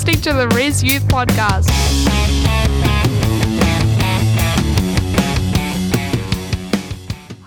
listening to the RYSS Youth Podcast.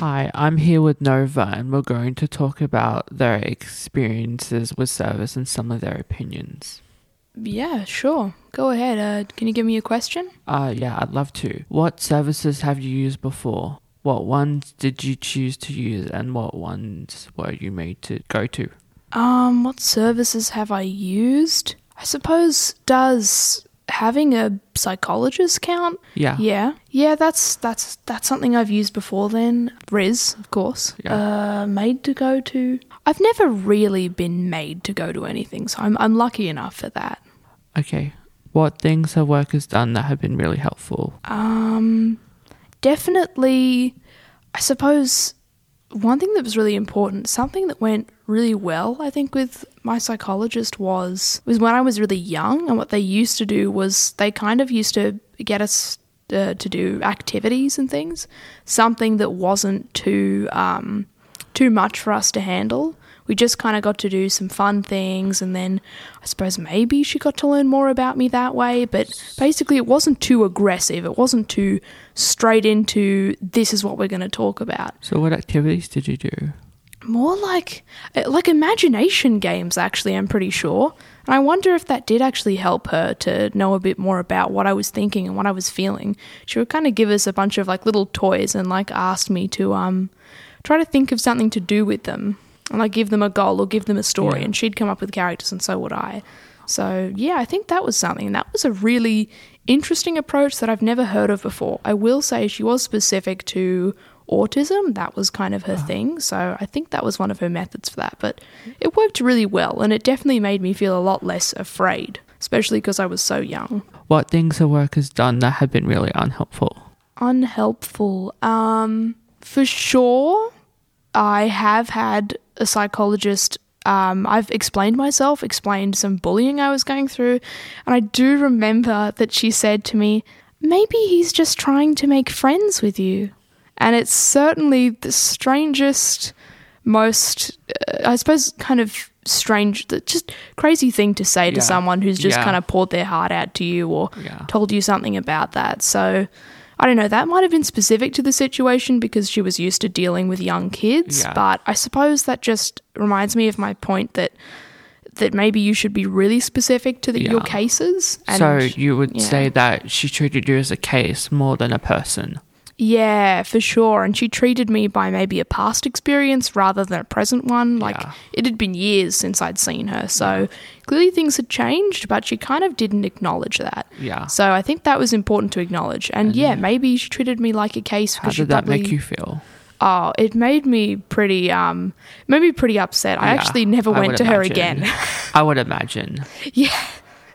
Hi, I'm here with Nova, and we're going to talk about their experiences with service and some of their opinions. Yeah, sure. Go ahead. Uh, can you give me a question? Uh, yeah, I'd love to. What services have you used before? What ones did you choose to use, and what ones were you made to go to? Um, what services have I used? I suppose does having a psychologist count? Yeah. Yeah. Yeah, that's that's that's something I've used before then. RYSS, of course. Yeah. Uh made to go to I've never really been made to go to anything, so I'm I'm lucky enough for that. Okay. What things have workers done that have been really helpful? Um, definitely, I suppose one thing that was really important, something that went really well, I think, with my psychologist was was when I was really young, and what they used to do was they kind of used to get us uh, to do activities and things, something that wasn't too um, too much for us to handle. We just kind of got to do some fun things, and then I suppose maybe she got to learn more about me that way. But basically, it wasn't too aggressive. It wasn't too straight into this is what we're going to talk about. So, what activities did you do? More like uh, like imagination games, actually. I'm pretty sure, and I wonder if that did actually help her to know a bit more about what I was thinking and what I was feeling. She would kind of give us a bunch of like little toys and like asked me to um try to think of something to do with them and like give them a goal or give them a story Yeah. and she'd come up with characters and so would I. So yeah, I think that was something. That was a really interesting approach that I've never heard of before. I will say she was specific to autism. That was kind of her thing. So I think that was one of her methods for that. But it worked really well and it definitely made me feel a lot less afraid, especially because I was so young. What things have workers done that have been really unhelpful? unhelpful. Um, for sure, I have had a psychologist. Um, I've explained myself, explained some bullying I was going through, and I do remember that she said to me, "Maybe he's just trying to make friends with you," and it's certainly the strangest, most, uh, I suppose, kind of strange, just crazy thing to say to someone who's just Yeah. kind of poured their heart out to you or Yeah. told you something about that. So I don't know, that might have been specific to the situation because she was used to dealing with young kids, Yeah. but I suppose that just reminds me of my point that that maybe you should be really specific to the, your Yeah. cases. so, you would yeah. say that she treated you as a case more than a person? Yeah, for sure. And she treated me by maybe a past experience rather than a present one. Like Yeah. it had been years since I'd seen her. So clearly things had changed, but she kind of didn't acknowledge that. Yeah. So I think that was important to acknowledge. And yeah, maybe she treated me like a case How did that probably, make you feel? Oh, it made me pretty um made me pretty upset. I Yeah, actually never I went to her again. I would imagine. yeah.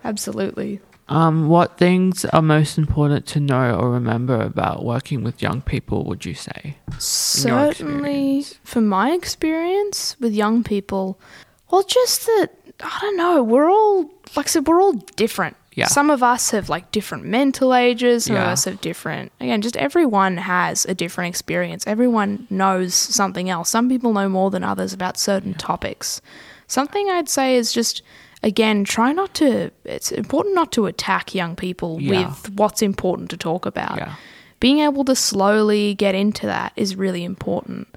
Absolutely. Um, what things are most important to know or remember about working with young people, would you say? Certainly, from my experience with young people, well, just that I don't know. We're all like I said, we're all different. Yeah. Some of us have like different mental ages. Some of us have different. Again, just everyone has a different experience. Everyone knows something else. Some people know more than others about certain topics. Something I'd say is just again try not to. It's important not to attack young people Yeah. with what's important to talk about Yeah. being able to slowly get into that is really important.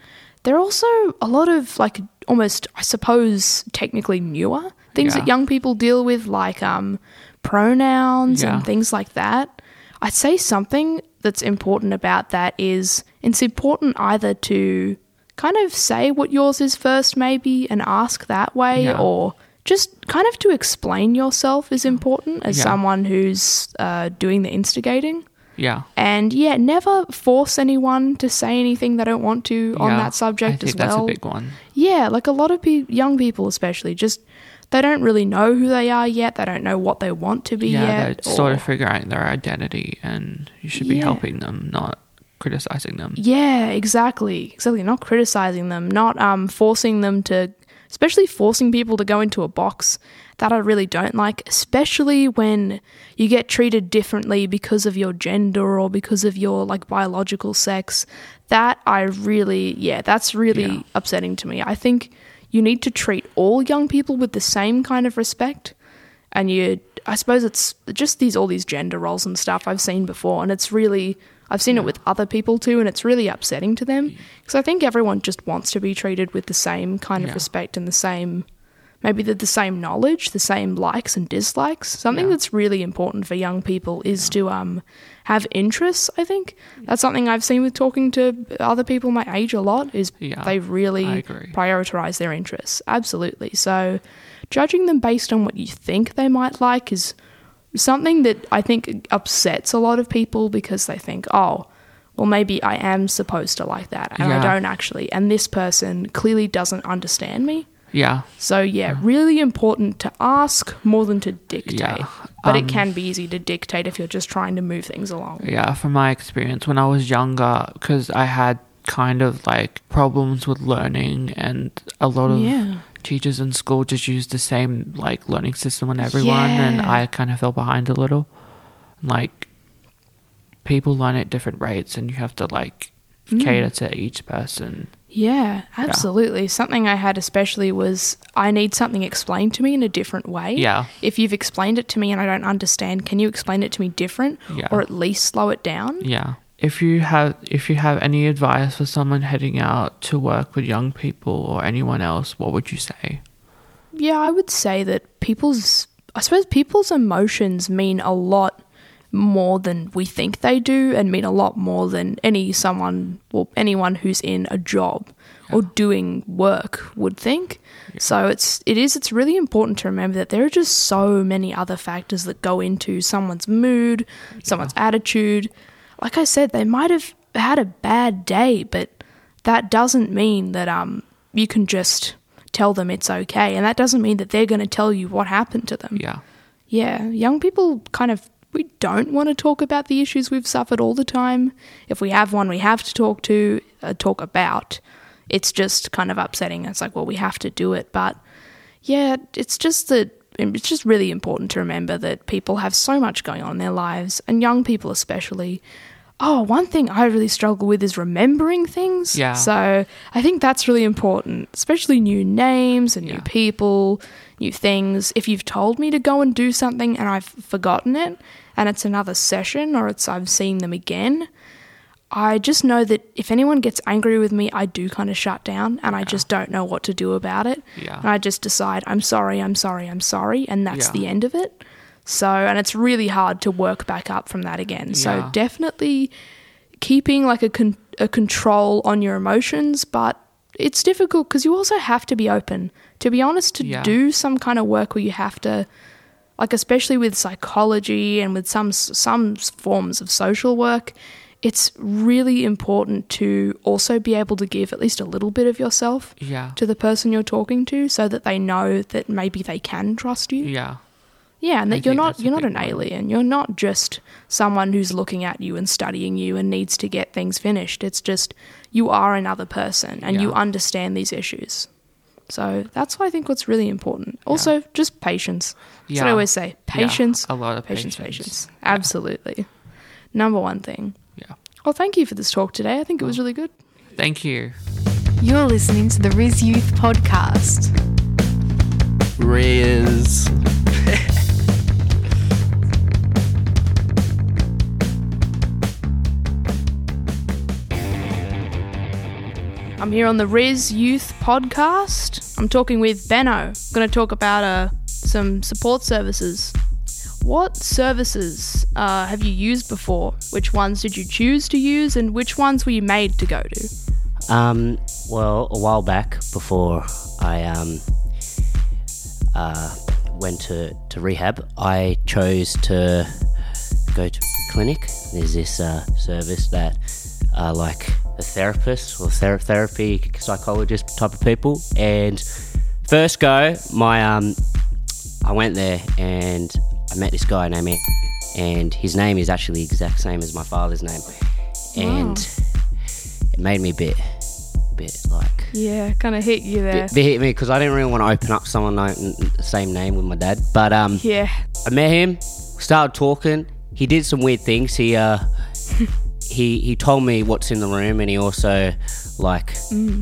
There are also a lot of like almost I suppose technically newer things Yeah. that young people deal with like um pronouns and things like that. I'd say something that's important about that is it's important either to kind of say what yours is first maybe and ask that way or just kind of to explain yourself is important as Yeah. someone who's uh, doing the instigating. Yeah. And yeah, never force anyone to say anything they don't want to on Yeah, that subject as well. I think as that's a big one. Yeah, like a lot of pe- young people, especially, just they don't really know who they are yet. They don't know what they want to be Yeah, yet. they're sort of figuring out their identity, and you should be Yeah. helping them, not criticizing them. Yeah, exactly. Exactly. Not criticizing them, not um forcing them to especially forcing people to go into a box that I really don't like, especially when you get treated differently because of your gender or because of your like biological sex. That I really yeah, that's really Yeah. upsetting to me. I think you need to treat all young people with the same kind of respect and you I suppose it's just these all these gender roles and stuff I've seen before and it's really I've seen it with other people too and it's really upsetting to them because I think everyone just wants to be treated with the same kind of Yeah. respect and the same maybe the, the same knowledge, the same likes and dislikes. Something Yeah. that's really important for young people is to um have interests, I think. That's something I've seen with talking to other people my age a lot is Yeah, they really prioritize their interests. Absolutely. So judging them based on what you think they might like is something that I think upsets a lot of people because they think, oh, well, maybe I am supposed to like that and I don't actually. And this person clearly doesn't understand me. Yeah. So, yeah, really important to ask more than to dictate. Yeah, But um, it can be easy to dictate if you're just trying to move things along. Yeah, from my experience, when I was younger, because I had kind of like problems with learning, and a lot of Yeah. Teachers in school just used the same like learning system on everyone, and I kind of fell behind a little. Like, people learn at different rates, and you have to like Mm. cater to each person. Yeah, absolutely. Something I had especially was I need something explained to me in a different way. Yeah. If you've explained it to me and I don't understand, can you explain it to me different Yeah. or at least slow it down? Yeah. If you have if you have any advice for someone heading out to work with young people or anyone else, what would you say? Yeah, I would say that people's I suppose people's emotions mean a lot more than we think they do and mean a lot more than any someone or anyone who's in a job or doing work would think. So it's it is it's really important to remember that there are just so many other factors that go into someone's mood, someone's attitude. Like I said, they might have had a bad day, but that doesn't mean that um you can just tell them it's okay and that doesn't mean that they're going to tell you what happened to them. Yeah. Yeah, young people kind of we don't want to talk about the issues we've suffered all the time. If we have one we have to talk to, uh, talk about. It's just kind of upsetting. It's like, well, we have to do it, but yeah, it's just that it's just really important to remember that people have so much going on in their lives, and young people especially. Oh, one thing I really struggle with is remembering things. Yeah. So I think that's really important, especially new names and new Yeah. people, new things. If you've told me to go and do something and I've forgotten it, and it's another session or it's I've seen them again, I just know that if anyone gets angry with me, I do kind of shut down and I just don't know what to do about it. Yeah. And I just decide, I'm sorry, I'm sorry, I'm sorry, and that's Yeah. the end of it. So, and it's really hard to work back up from that again. So, Yeah. definitely keeping like a, con- a control on your emotions, but it's difficult because you also have to be open. To be honest, to Yeah. do some kind of work where you have to, like especially with psychology and with some some forms of social work, it's really important to also be able to give at least a little bit of yourself Yeah. to the person you're talking to, so that they know that maybe they can trust you. Yeah. Yeah, and I that you're not you're not an alien. You're not just someone who's looking at you and studying you and needs to get things finished. It's just you are another person and you understand these issues. So that's why I think what's really important. Also, just patience. That's what I always say. Patience. a lot of patience, patience. patience. Absolutely. Number one thing. Yeah. Well, thank you for this talk today. I think it was really good. Thank you. You're listening to the RYSS Youth Podcast. RYSS. I'm here on the RYSS Youth Podcast. I'm talking with Benno. I'm going to talk about uh, some support services. What services uh, have you used before? Which ones did you choose to use, and which ones were you made to go to? Um, well, a while back before I um, uh, went to, to rehab, I chose to go to the clinic. There's this uh, service that are like a therapist or ther- therapy psychologist type of people. And first go, my um, I went there and I met this guy named Ant- and his name is actually the exact same as my father's name. And it made me a bit, bit like Yeah, kind of hit you there. bit, bit hit me because I didn't really want to open up someone like the same name with my dad. But um, Yeah, I met him, started talking. He did some weird things. He uh, he he told me what's in the room, and he also like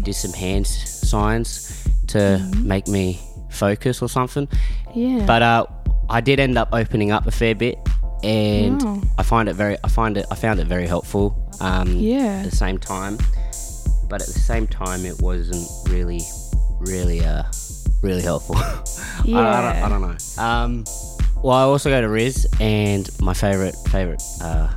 did some hand signs to make me focus or something. Yeah. But uh, I did end up opening up a fair bit, and Oh. I find it very, I find it, I found it very helpful. Um, Yeah. At the same time, but at the same time, it wasn't really, really, uh, really helpful. I- I, Yeah. don't, I don't know. Um, well, I also go to RYSS, and my favorite, favorite uh,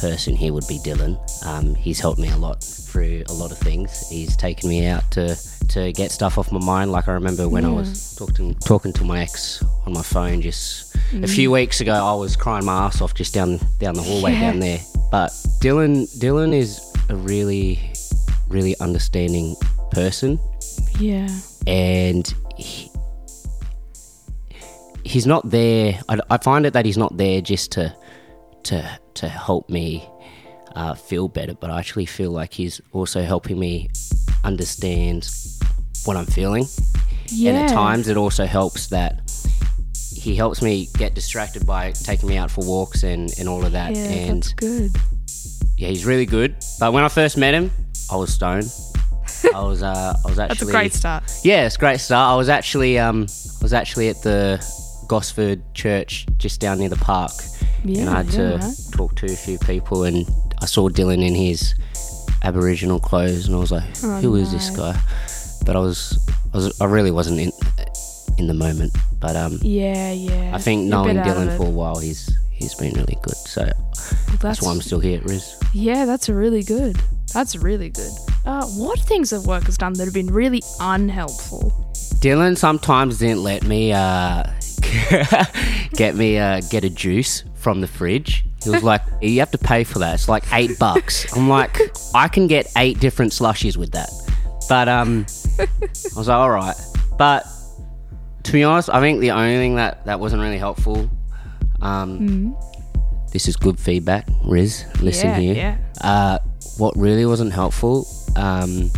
person here would be Dylan. Um, he's helped me a lot through a lot of things. He's taken me out to to get stuff off my mind. Like I remember when I was talking talking to my ex on my phone just a mm. few weeks ago. I was crying my ass off just down down the hallway Yeah. down there. But Dylan Dylan is a really really understanding person Yeah. and he, he's not there. I, I find it that he's not there just to to to help me uh, feel better, but I actually feel like he's also helping me understand what I'm feeling. Yeah. And at times, it also helps that he helps me get distracted by taking me out for walks and, and all of that. Yeah, and that's good. yeah, he's really good. But when I first met him, I was stoned. I was uh, I was actually That's a great start. yeah, it's a great start. I was actually um I was actually at the Gosford Church just down near the park. Yeah, and I had yeah, to right. talk to a few people and I saw Dylan in his Aboriginal clothes and I was like, Oh, Who is this guy? But I was I was I really wasn't in in the moment. But um Yeah, yeah. I think knowing bit out of Dylan for a while he's he's been really good. So That's, that's why I'm still here at RYSS. Yeah, that's really good. That's really good. Uh, what things have work has done that have been really unhelpful? Dylan sometimes didn't let me uh, get me uh, get a juice from the fridge. He was like, "You have to pay for that. It's like eight bucks." I'm like, "I can get eight different slushies with that," but um, I was like, "All right." But to be honest, I think the only thing that that wasn't really helpful. Um, This is good feedback, RYSS. Listen. Yeah, here. yeah. Uh, what really wasn't helpful, um,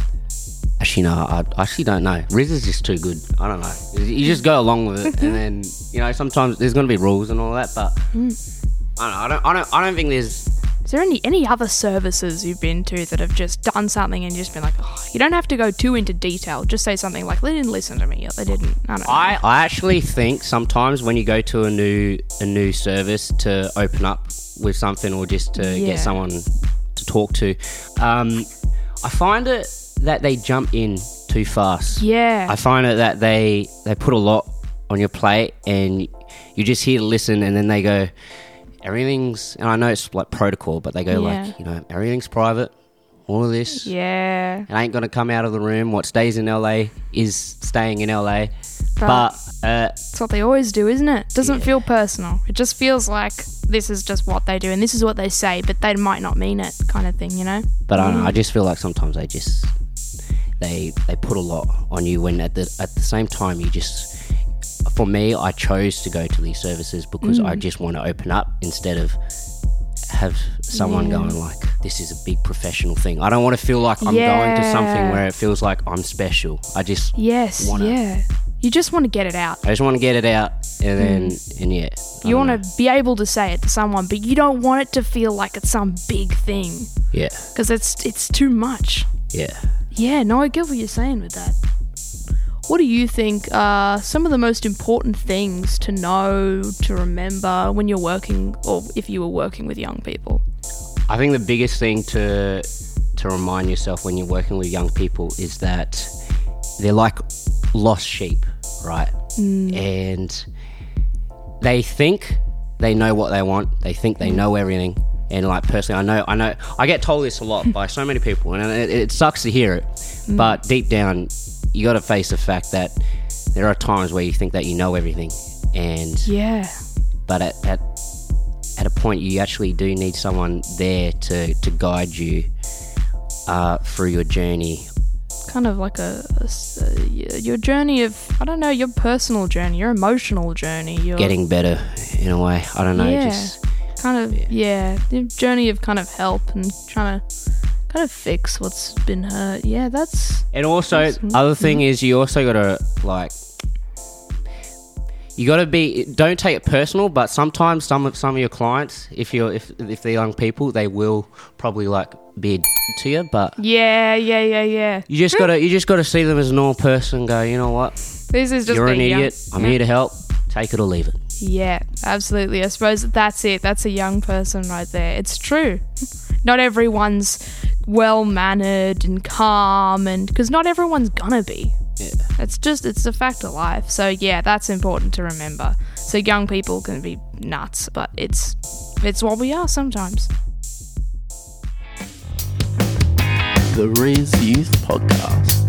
actually, no, I, I actually don't know. RYSS is just too good. I don't know. You just go along with it, and then you know sometimes there's going to be rules and all that, but Mm. I don't know. I don't. I don't. I don't think there's. Is there any any other services you've been to that have just done something and just been like, oh, you don't have to go too into detail. Just say something like, they didn't listen to me, or they didn't. I don't know. I, I actually think sometimes when you go to a new a new service to open up with something or just to Yeah. get someone to talk to, um, I find it that they jump in too fast. yeah. I find it that they they put a lot on your plate and you just here to listen and then they go everything's and I know it's like protocol but they go Yeah. like you know everything's private all of this yeah. it ain't gonna come out of the room what stays in LA is staying in LA But- but uh, That's what they always do, isn't it? Doesn't Yeah. feel personal. It just feels like this is just what they do and this is what they say, but they might not mean it, kind of thing, you know? but I don't know I just feel like sometimes they just they they put a lot on you when at the at the same time you just for me I chose to go to these services because I Mm. just want to open up instead of have someone Yeah. going like this is a big professional thing. I don't want to feel like I'm going to something where it feels like I'm special. I just Yes, Wanna- yeah. You just want to get it out. I just want to get it out and then and yeah. I Mm. You want to be able to say it to someone, but you don't want it to feel like it's some big thing. Yeah. because it's it's too much. Yeah. Yeah, no, I get what you're saying with that. What do you think are some of the most important things to know, to remember when you're working, or if you were working with young people? I think the biggest thing to to remind yourself when you're working with young people is that they're like lost sheep, right? Mm. And they think they know what they want. They think they mm. know everything. And like personally, I know, I know, I get told this a lot by so many people, and it, it sucks to hear it. But deep down, you got to face the fact that there are times where you think that you know everything, and Yeah, but at, at at a point you actually do need someone there to to guide you uh, through your journey. kind of like a, a y- your journey of I don't know your personal journey, your emotional journey, your Getting better in a way. I don't know. Yeah. Just kind of yeah, the journey of kind of help and trying to kind of fix what's been hurt. Yeah, that's and also That's- other thing is you also gotta like. You gotta be. Don't take it personal, but sometimes some of some of your clients, if you're if if they're young people, they will probably like be a to you. But yeah, yeah, yeah, yeah. you just gotta you just gotta see them as a normal person. and Go, you know what? This is just You're an being young. idiot. I'm here to help. Take it or leave it. Yeah, absolutely. I suppose that's it. That's a young person right there. It's true. Not everyone's well mannered and calm, and because not everyone's gonna be. Yeah. It's just it's a fact of life. So yeah, that's important to remember. So young people can be nuts, but it's it's what we are sometimes. The RYSS Youth Podcast.